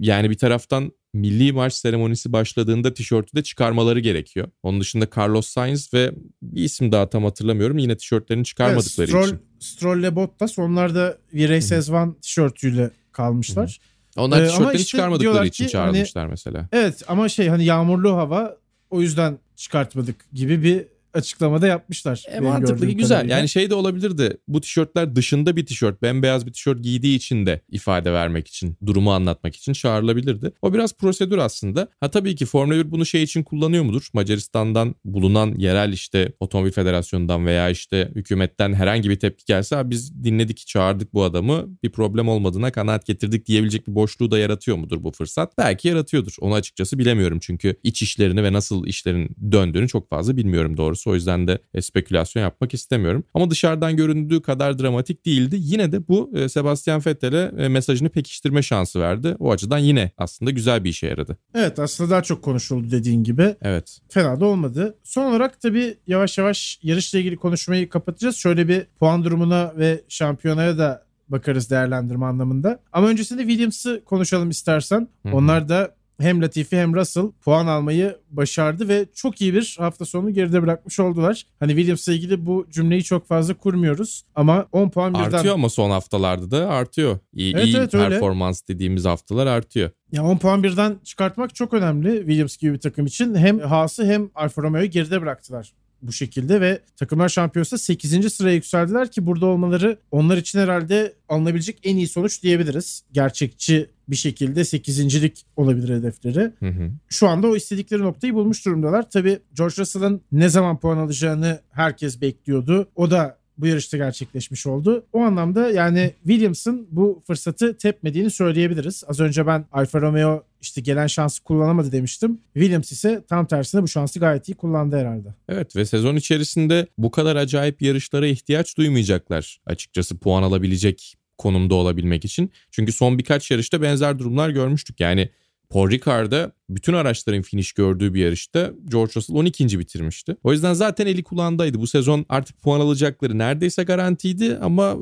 Yani bir taraftan milli marş seremonisi başladığında tişörtü de çıkarmaları gerekiyor. Onun dışında Carlos Sainz ve bir isim daha tam hatırlamıyorum yine tişörtlerini çıkarmadıkları evet, Stroll, için. Stroll ile Bottas onlar da As One tişörtüyle kalmışlar. Hı-hı. Onlar ee, tişörtlerini işte çıkarmadıkları için ki, çağrılmışlar hani, mesela. Evet ama şey hani yağmurlu hava o yüzden çıkartmadık gibi bir açıklamada yapmışlar. E, mantıklı güzel. Kadarıyla. Yani şey de olabilirdi. Bu tişörtler dışında bir tişört, bembeyaz bir tişört giydiği için de ifade vermek için, durumu anlatmak için çağrılabilirdi. O biraz prosedür aslında. Ha tabii ki Formula 1 bunu şey için kullanıyor mudur? Macaristan'dan bulunan yerel işte Otomobil Federasyonu'ndan veya işte hükümetten herhangi bir tepki gelse biz dinledik, çağırdık bu adamı. Bir problem olmadığına kanaat getirdik diyebilecek bir boşluğu da yaratıyor mudur bu fırsat? Belki yaratıyordur. Onu açıkçası bilemiyorum çünkü iç işlerini ve nasıl işlerin döndüğünü çok fazla bilmiyorum doğrusu. O yüzden de e, spekülasyon yapmak istemiyorum. Ama dışarıdan göründüğü kadar dramatik değildi. Yine de bu e, Sebastian Vettel'e e, mesajını pekiştirme şansı verdi. O açıdan yine aslında güzel bir işe yaradı. Evet aslında daha çok konuşuldu dediğin gibi. Evet. Fena da olmadı. Son olarak tabii yavaş yavaş yarışla ilgili konuşmayı kapatacağız. Şöyle bir puan durumuna ve şampiyonaya da bakarız değerlendirme anlamında. Ama öncesinde Williams'ı konuşalım istersen. Hı-hı. Onlar da hem Latifi hem Russell puan almayı başardı ve çok iyi bir hafta sonu geride bırakmış oldular. Hani Williams'la ilgili bu cümleyi çok fazla kurmuyoruz ama 10 puan birden... Artıyor ama son haftalarda da artıyor. İyi, evet, iyi evet, performans öyle. dediğimiz haftalar artıyor. Ya 10 puan birden çıkartmak çok önemli Williams gibi bir takım için. Hem Haas'ı hem Alfa Romeo'yu geride bıraktılar bu şekilde ve takımlar şampiyonası 8. sıraya yükseldiler ki burada olmaları onlar için herhalde alınabilecek en iyi sonuç diyebiliriz. Gerçekçi bir şekilde 8.lik olabilir hedefleri. Hı hı. Şu anda o istedikleri noktayı bulmuş durumdalar. Tabii George Russell'ın ne zaman puan alacağını herkes bekliyordu. O da bu yarışta gerçekleşmiş oldu. O anlamda yani Williams'ın bu fırsatı tepmediğini söyleyebiliriz. Az önce ben Alfa Romeo işte gelen şansı kullanamadı demiştim. Williams ise tam tersine bu şansı gayet iyi kullandı herhalde. Evet ve sezon içerisinde bu kadar acayip yarışlara ihtiyaç duymayacaklar açıkçası puan alabilecek konumda olabilmek için. Çünkü son birkaç yarışta benzer durumlar görmüştük. Yani Paul Ricard'a bütün araçların finish gördüğü bir yarışta George Russell 12. bitirmişti. O yüzden zaten eli kulağındaydı. Bu sezon artık puan alacakları neredeyse garantiydi ama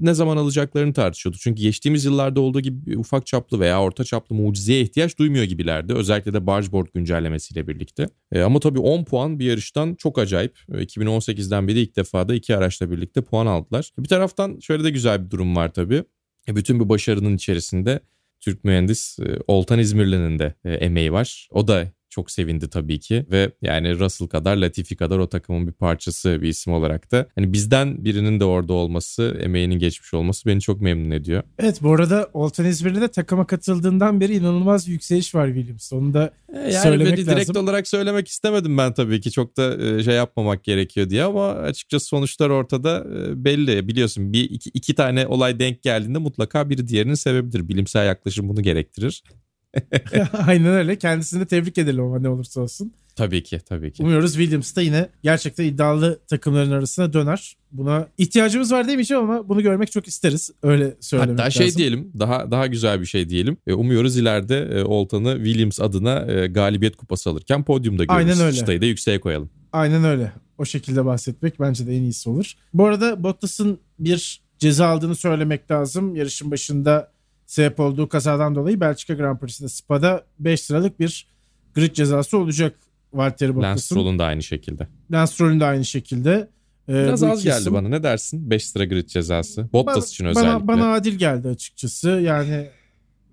ne zaman alacaklarını tartışıyordu. Çünkü geçtiğimiz yıllarda olduğu gibi ufak çaplı veya orta çaplı mucizeye ihtiyaç duymuyor gibilerdi. Özellikle de bargeboard güncellemesiyle birlikte. E, ama tabii 10 puan bir yarıştan çok acayip. 2018'den beri ilk defa da iki araçla birlikte puan aldılar. Bir taraftan şöyle de güzel bir durum var tabii. E, bütün bu başarının içerisinde Türk mühendis e, Oltan İzmirli'nin de e, emeği var. O da çok sevindi tabii ki ve yani Russell kadar Latifi kadar o takımın bir parçası bir isim olarak da hani bizden birinin de orada olması emeğinin geçmiş olması beni çok memnun ediyor. Evet bu arada Oltan İzmirli de takıma katıldığından beri inanılmaz bir yükseliş var Williams. Onu da e yani söylemek böyle direkt olarak söylemek istemedim ben tabii ki çok da e, şey yapmamak gerekiyor diye ama açıkçası sonuçlar ortada e, belli. Biliyorsun bir iki, iki tane olay denk geldiğinde mutlaka biri diğerinin sebebidir. Bilimsel yaklaşım bunu gerektirir. Aynen öyle. Kendisini de tebrik edelim ama ne olursa olsun. Tabii ki tabii ki. Umuyoruz Williams da yine gerçekten iddialı takımların arasına döner. Buna ihtiyacımız var demeyeceğim ama bunu görmek çok isteriz. Öyle söylemek Hatta lazım. şey diyelim daha daha güzel bir şey diyelim. E, umuyoruz ileride e, Oltan'ı Williams adına e, galibiyet kupası alırken podyumda görürüz. Aynen öyle. Çıtayı da yükseğe koyalım. Aynen öyle. O şekilde bahsetmek bence de en iyisi olur. Bu arada Bottas'ın bir ceza aldığını söylemek lazım. Yarışın başında sebep olduğu kazadan dolayı Belçika Grand Prix'sinde Spa'da 5 liralık bir grid cezası olacak Valtteri Bottas'ın. Lance Stroll'un da aynı şekilde. Lance Stroll'un da aynı şekilde. Ee, Biraz az geldi isim... bana ne dersin? 5 lira grid cezası. Bottas bana, için özellikle. Bana, bana adil geldi açıkçası. Yani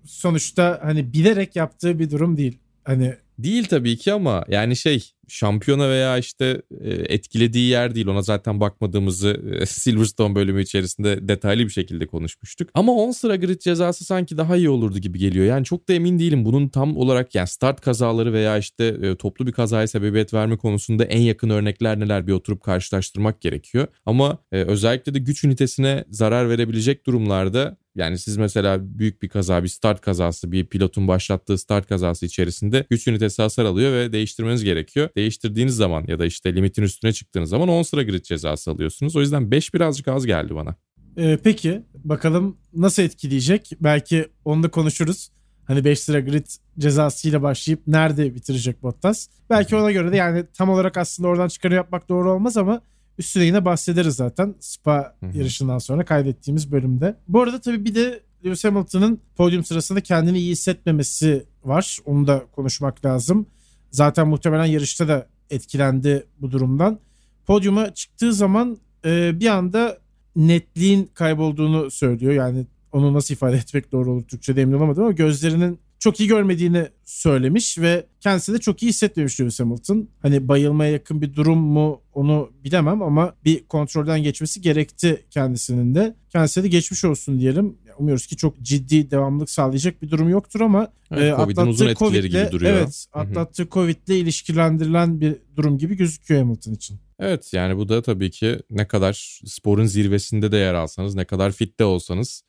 sonuçta hani bilerek yaptığı bir durum değil. Hani Değil tabii ki ama yani şey şampiyona veya işte e, etkilediği yer değil. Ona zaten bakmadığımızı e, Silverstone bölümü içerisinde detaylı bir şekilde konuşmuştuk. Ama 10 sıra grid cezası sanki daha iyi olurdu gibi geliyor. Yani çok da emin değilim. Bunun tam olarak yani start kazaları veya işte e, toplu bir kazaya sebebiyet verme konusunda en yakın örnekler neler bir oturup karşılaştırmak gerekiyor. Ama özellikle de güç ünitesine zarar verebilecek durumlarda yani siz mesela büyük bir kaza, bir start kazası, bir pilotun başlattığı start kazası içerisinde güç ünitesi hasar alıyor ve değiştirmeniz gerekiyor. Değiştirdiğiniz zaman ya da işte limitin üstüne çıktığınız zaman 10 sıra grid cezası alıyorsunuz. O yüzden 5 birazcık az geldi bana. Ee, peki bakalım nasıl etkileyecek? Belki onu da konuşuruz. Hani 5 sıra grid cezasıyla başlayıp nerede bitirecek Bottas? Belki ona göre de yani tam olarak aslında oradan çıkarı yapmak doğru olmaz ama Üstüne yine bahsederiz zaten Spa Hı-hı. yarışından sonra kaydettiğimiz bölümde. Bu arada tabii bir de Lewis Hamilton'ın podyum sırasında kendini iyi hissetmemesi var. Onu da konuşmak lazım. Zaten muhtemelen yarışta da etkilendi bu durumdan. Podyuma çıktığı zaman e, bir anda netliğin kaybolduğunu söylüyor. Yani onu nasıl ifade etmek doğru olur Türkçe'de emin olamadım ama gözlerinin çok iyi görmediğini söylemiş ve kendisi de çok iyi hissetmemiş Lewis Hamilton. Hani bayılmaya yakın bir durum mu onu bilemem ama bir kontrolden geçmesi gerekti kendisinin de. Kendisine de geçmiş olsun diyelim. Umuyoruz ki çok ciddi devamlılık sağlayacak bir durum yoktur ama evet, e, atlattığı Covid'le gibi duruyor. Evet, atlattığı Covid'le ilişkilendirilen bir durum gibi gözüküyor Hamilton için. Evet yani bu da tabii ki ne kadar sporun zirvesinde de yer alsanız, ne kadar fit de olsanız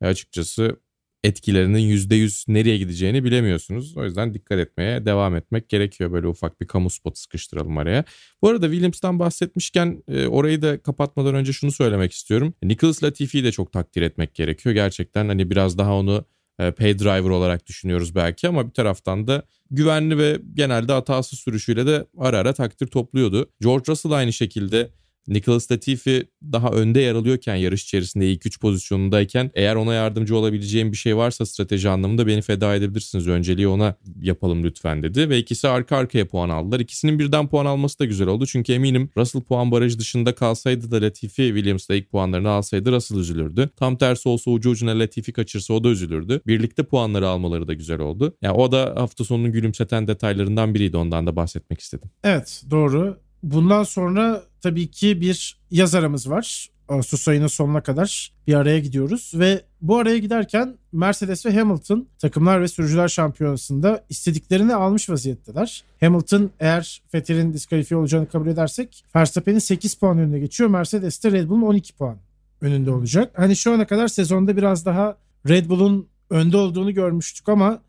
e, açıkçası etkilerinin %100 nereye gideceğini bilemiyorsunuz. O yüzden dikkat etmeye devam etmek gerekiyor. Böyle ufak bir kamu spotu sıkıştıralım araya. Bu arada Williams'tan bahsetmişken e, orayı da kapatmadan önce şunu söylemek istiyorum. Nicholas Latifi'yi de çok takdir etmek gerekiyor. Gerçekten hani biraz daha onu e, pay driver olarak düşünüyoruz belki ama bir taraftan da güvenli ve genelde hatasız sürüşüyle de ara ara takdir topluyordu. George Russell aynı şekilde Nicholas Latifi daha önde yer alıyorken yarış içerisinde ilk 3 pozisyonundayken eğer ona yardımcı olabileceğim bir şey varsa strateji anlamında beni feda edebilirsiniz. Önceliği ona yapalım lütfen dedi ve ikisi arka arkaya puan aldılar. İkisinin birden puan alması da güzel oldu çünkü eminim Russell puan barajı dışında kalsaydı da Latifi Williams'la ilk puanlarını alsaydı Russell üzülürdü. Tam tersi olsa ucu ucuna Latifi kaçırsa o da üzülürdü. Birlikte puanları almaları da güzel oldu. Yani o da hafta sonunun gülümseten detaylarından biriydi ondan da bahsetmek istedim. Evet doğru. Bundan sonra tabii ki bir yaz aramız var. Ağustos ayının sonuna kadar bir araya gidiyoruz ve bu araya giderken Mercedes ve Hamilton takımlar ve sürücüler şampiyonasında istediklerini almış vaziyetteler. Hamilton eğer Vettel'in diskalifiye olacağını kabul edersek Verstappen'in 8 puan önüne geçiyor. Mercedes de Red Bull'un 12 puan önünde olacak. Hani şu ana kadar sezonda biraz daha Red Bull'un önde olduğunu görmüştük ama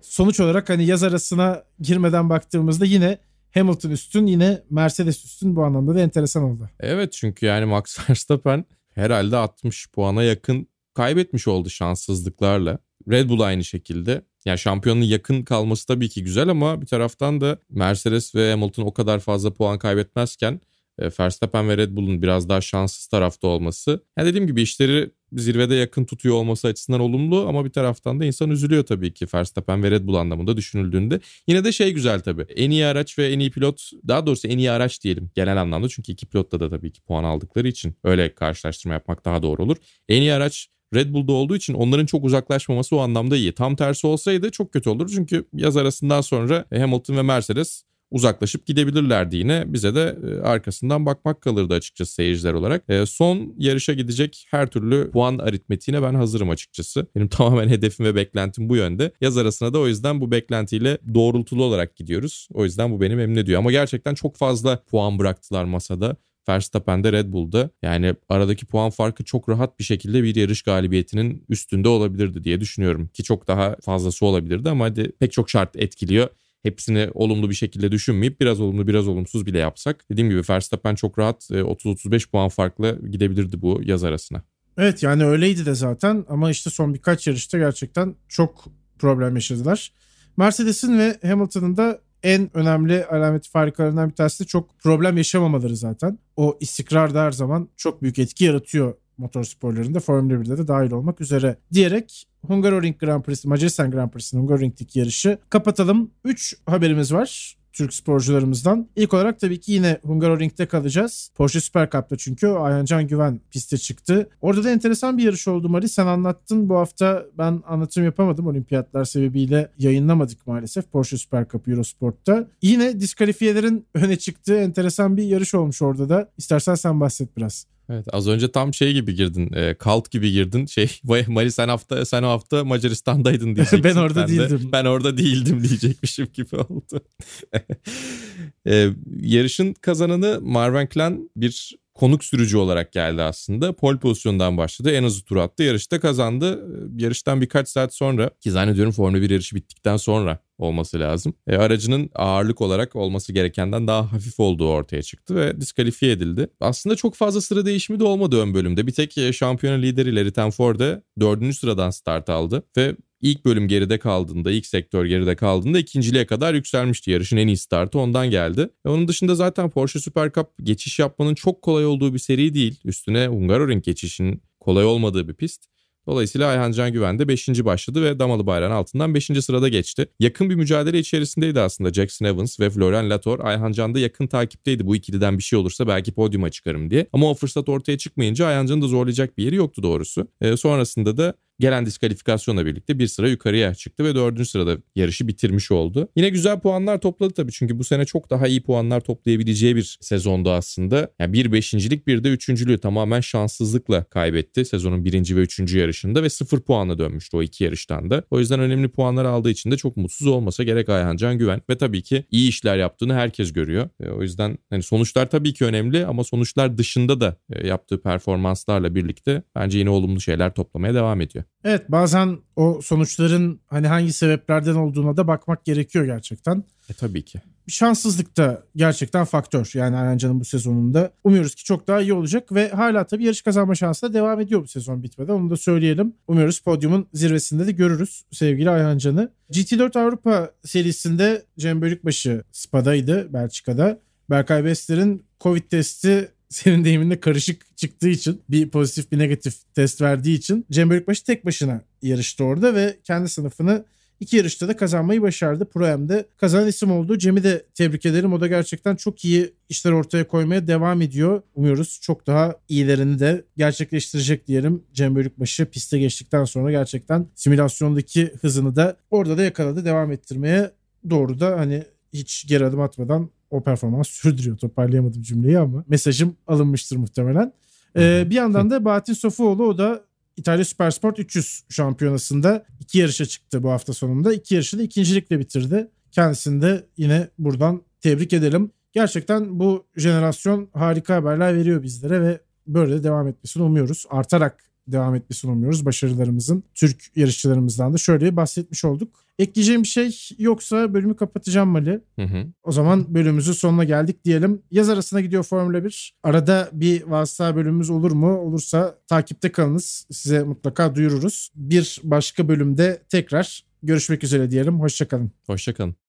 sonuç olarak hani yaz arasına girmeden baktığımızda yine Hamilton üstün yine Mercedes üstün bu anlamda da enteresan oldu. Evet çünkü yani Max Verstappen herhalde 60 puana yakın kaybetmiş oldu şanssızlıklarla. Red Bull aynı şekilde. Yani şampiyonun yakın kalması tabii ki güzel ama bir taraftan da Mercedes ve Hamilton o kadar fazla puan kaybetmezken e, Verstappen ve Red Bull'un biraz daha şanssız tarafta olması. Yani dediğim gibi işleri zirvede yakın tutuyor olması açısından olumlu ama bir taraftan da insan üzülüyor tabii ki Verstappen ve Red Bull anlamında düşünüldüğünde. Yine de şey güzel tabii. En iyi araç ve en iyi pilot daha doğrusu en iyi araç diyelim genel anlamda çünkü iki pilotta da tabii ki puan aldıkları için öyle karşılaştırma yapmak daha doğru olur. En iyi araç Red Bull'da olduğu için onların çok uzaklaşmaması o anlamda iyi. Tam tersi olsaydı çok kötü olur. Çünkü yaz arasından sonra Hamilton ve Mercedes uzaklaşıp gidebilirlerdi yine. Bize de e, arkasından bakmak kalırdı açıkçası seyirciler olarak. E, son yarışa gidecek her türlü puan aritmetiğine ben hazırım açıkçası. Benim tamamen hedefim ve beklentim bu yönde. Yaz arasına da o yüzden bu beklentiyle doğrultulu olarak gidiyoruz. O yüzden bu beni memnun ediyor. Ama gerçekten çok fazla puan bıraktılar masada. Verstappen'de Red Bull'da. Yani aradaki puan farkı çok rahat bir şekilde bir yarış galibiyetinin üstünde olabilirdi diye düşünüyorum. Ki çok daha fazlası olabilirdi ama hadi pek çok şart etkiliyor hepsini olumlu bir şekilde düşünmeyip biraz olumlu biraz olumsuz bile yapsak. Dediğim gibi Verstappen çok rahat 30-35 e, puan farklı gidebilirdi bu yaz arasına. Evet yani öyleydi de zaten ama işte son birkaç yarışta gerçekten çok problem yaşadılar. Mercedes'in ve Hamilton'ın da en önemli alameti farikalarından bir tanesi de çok problem yaşamamaları zaten. O istikrar da her zaman çok büyük etki yaratıyor motorsporlarında Formula 1'de de dahil olmak üzere diyerek Hungaroring Grand Prix'si, Macaristan Grand Prix'sinin Hungaroring'deki yarışı kapatalım. 3 haberimiz var. Türk sporcularımızdan. İlk olarak tabii ki yine Hungaroring'de kalacağız. Porsche Super Cup'ta çünkü Ayhancan Güven piste çıktı. Orada da enteresan bir yarış oldu Mari. Sen anlattın. Bu hafta ben anlatım yapamadım. Olimpiyatlar sebebiyle yayınlamadık maalesef Porsche Super Cup Eurosport'ta. Yine diskalifiyelerin öne çıktığı enteresan bir yarış olmuş orada da. İstersen sen bahset biraz. Evet az önce tam şey gibi girdin. E, kalt gibi girdin. Şey Mari sen hafta sen o hafta Macaristan'daydın diyeceksin. ben orada ben değildim. De, ben orada değildim diyecekmişim gibi oldu. e, yarışın kazananı Marvin Klan bir konuk sürücü olarak geldi aslında. Pol pozisyondan başladı. En hızlı tur attı. Yarışta kazandı. Yarıştan birkaç saat sonra ki zannediyorum Formula 1 yarışı bittikten sonra olması lazım. E, aracının ağırlık olarak olması gerekenden daha hafif olduğu ortaya çıktı ve diskalifiye edildi. Aslında çok fazla sıra değişimi de olmadı ön bölümde. Bir tek e, şampiyona lideri Larry Tenforde dördüncü sıradan start aldı ve ilk bölüm geride kaldığında, ilk sektör geride kaldığında ikinciliğe kadar yükselmişti. Yarışın en iyi startı ondan geldi. E onun dışında zaten Porsche Super Cup geçiş yapmanın çok kolay olduğu bir seri değil. Üstüne Hungaroring geçişin kolay olmadığı bir pist. Dolayısıyla Ayhan Can Güven de 5. başladı ve damalı bayrağın altından 5. sırada geçti. Yakın bir mücadele içerisindeydi aslında Jackson Evans ve Florian Latour. Ayhan Can da yakın takipteydi bu ikiliden bir şey olursa belki podyuma çıkarım diye. Ama o fırsat ortaya çıkmayınca Ayhan Can'ı da zorlayacak bir yeri yoktu doğrusu. E, sonrasında da gelen diskalifikasyonla birlikte bir sıra yukarıya çıktı ve dördüncü sırada yarışı bitirmiş oldu. Yine güzel puanlar topladı tabii çünkü bu sene çok daha iyi puanlar toplayabileceği bir sezondu aslında. Yani bir beşincilik bir de üçüncülüğü tamamen şanssızlıkla kaybetti sezonun birinci ve üçüncü yarışında ve sıfır puanla dönmüştü o iki yarıştan da. O yüzden önemli puanlar aldığı için de çok mutsuz olmasa gerek Ayhan Can Güven ve tabii ki iyi işler yaptığını herkes görüyor. E, o yüzden hani sonuçlar tabii ki önemli ama sonuçlar dışında da e, yaptığı performanslarla birlikte bence yine olumlu şeyler toplamaya devam ediyor. Evet bazen o sonuçların hani hangi sebeplerden olduğuna da bakmak gerekiyor gerçekten. E tabii ki. Şanssızlık da gerçekten faktör yani Arancan'ın bu sezonunda. Umuyoruz ki çok daha iyi olacak ve hala tabii yarış kazanma şansı da devam ediyor bu sezon bitmeden. Onu da söyleyelim. Umuyoruz podyumun zirvesinde de görürüz sevgili Ayhan Can'ı. GT4 Avrupa serisinde Cem Bölükbaşı Spa'daydı Belçika'da. Berkay Bester'in Covid testi senin deyiminle karışık çıktığı için bir pozitif bir negatif test verdiği için Cem Bölükbaşı tek başına yarıştı orada ve kendi sınıfını iki yarışta da kazanmayı başardı. Pro M'de kazanan isim oldu. Cem'i de tebrik ederim. O da gerçekten çok iyi işler ortaya koymaya devam ediyor. Umuyoruz çok daha iyilerini de gerçekleştirecek diyelim. Cem Bölükbaşı piste geçtikten sonra gerçekten simülasyondaki hızını da orada da yakaladı. Devam ettirmeye doğru da hani hiç geri adım atmadan o performans sürdürüyor. Toparlayamadım cümleyi ama mesajım alınmıştır muhtemelen. Ee, bir yandan da Bahattin Sofuoğlu o da İtalya Süpersport 300 şampiyonasında iki yarışa çıktı bu hafta sonunda. İki yarışı da ikincilikle bitirdi. Kendisini de yine buradan tebrik edelim. Gerçekten bu jenerasyon harika haberler veriyor bizlere ve böyle de devam etmesini umuyoruz. Artarak devam etmesini umuyoruz başarılarımızın. Türk yarışçılarımızdan da şöyle bahsetmiş olduk. Ekleyeceğim bir şey yoksa bölümü kapatacağım Mali. Hı hı. O zaman bölümümüzün sonuna geldik diyelim. Yaz arasına gidiyor Formula 1. Arada bir vasıta bölümümüz olur mu? Olursa takipte kalınız. Size mutlaka duyururuz. Bir başka bölümde tekrar görüşmek üzere diyelim. Hoşçakalın. Hoşçakalın.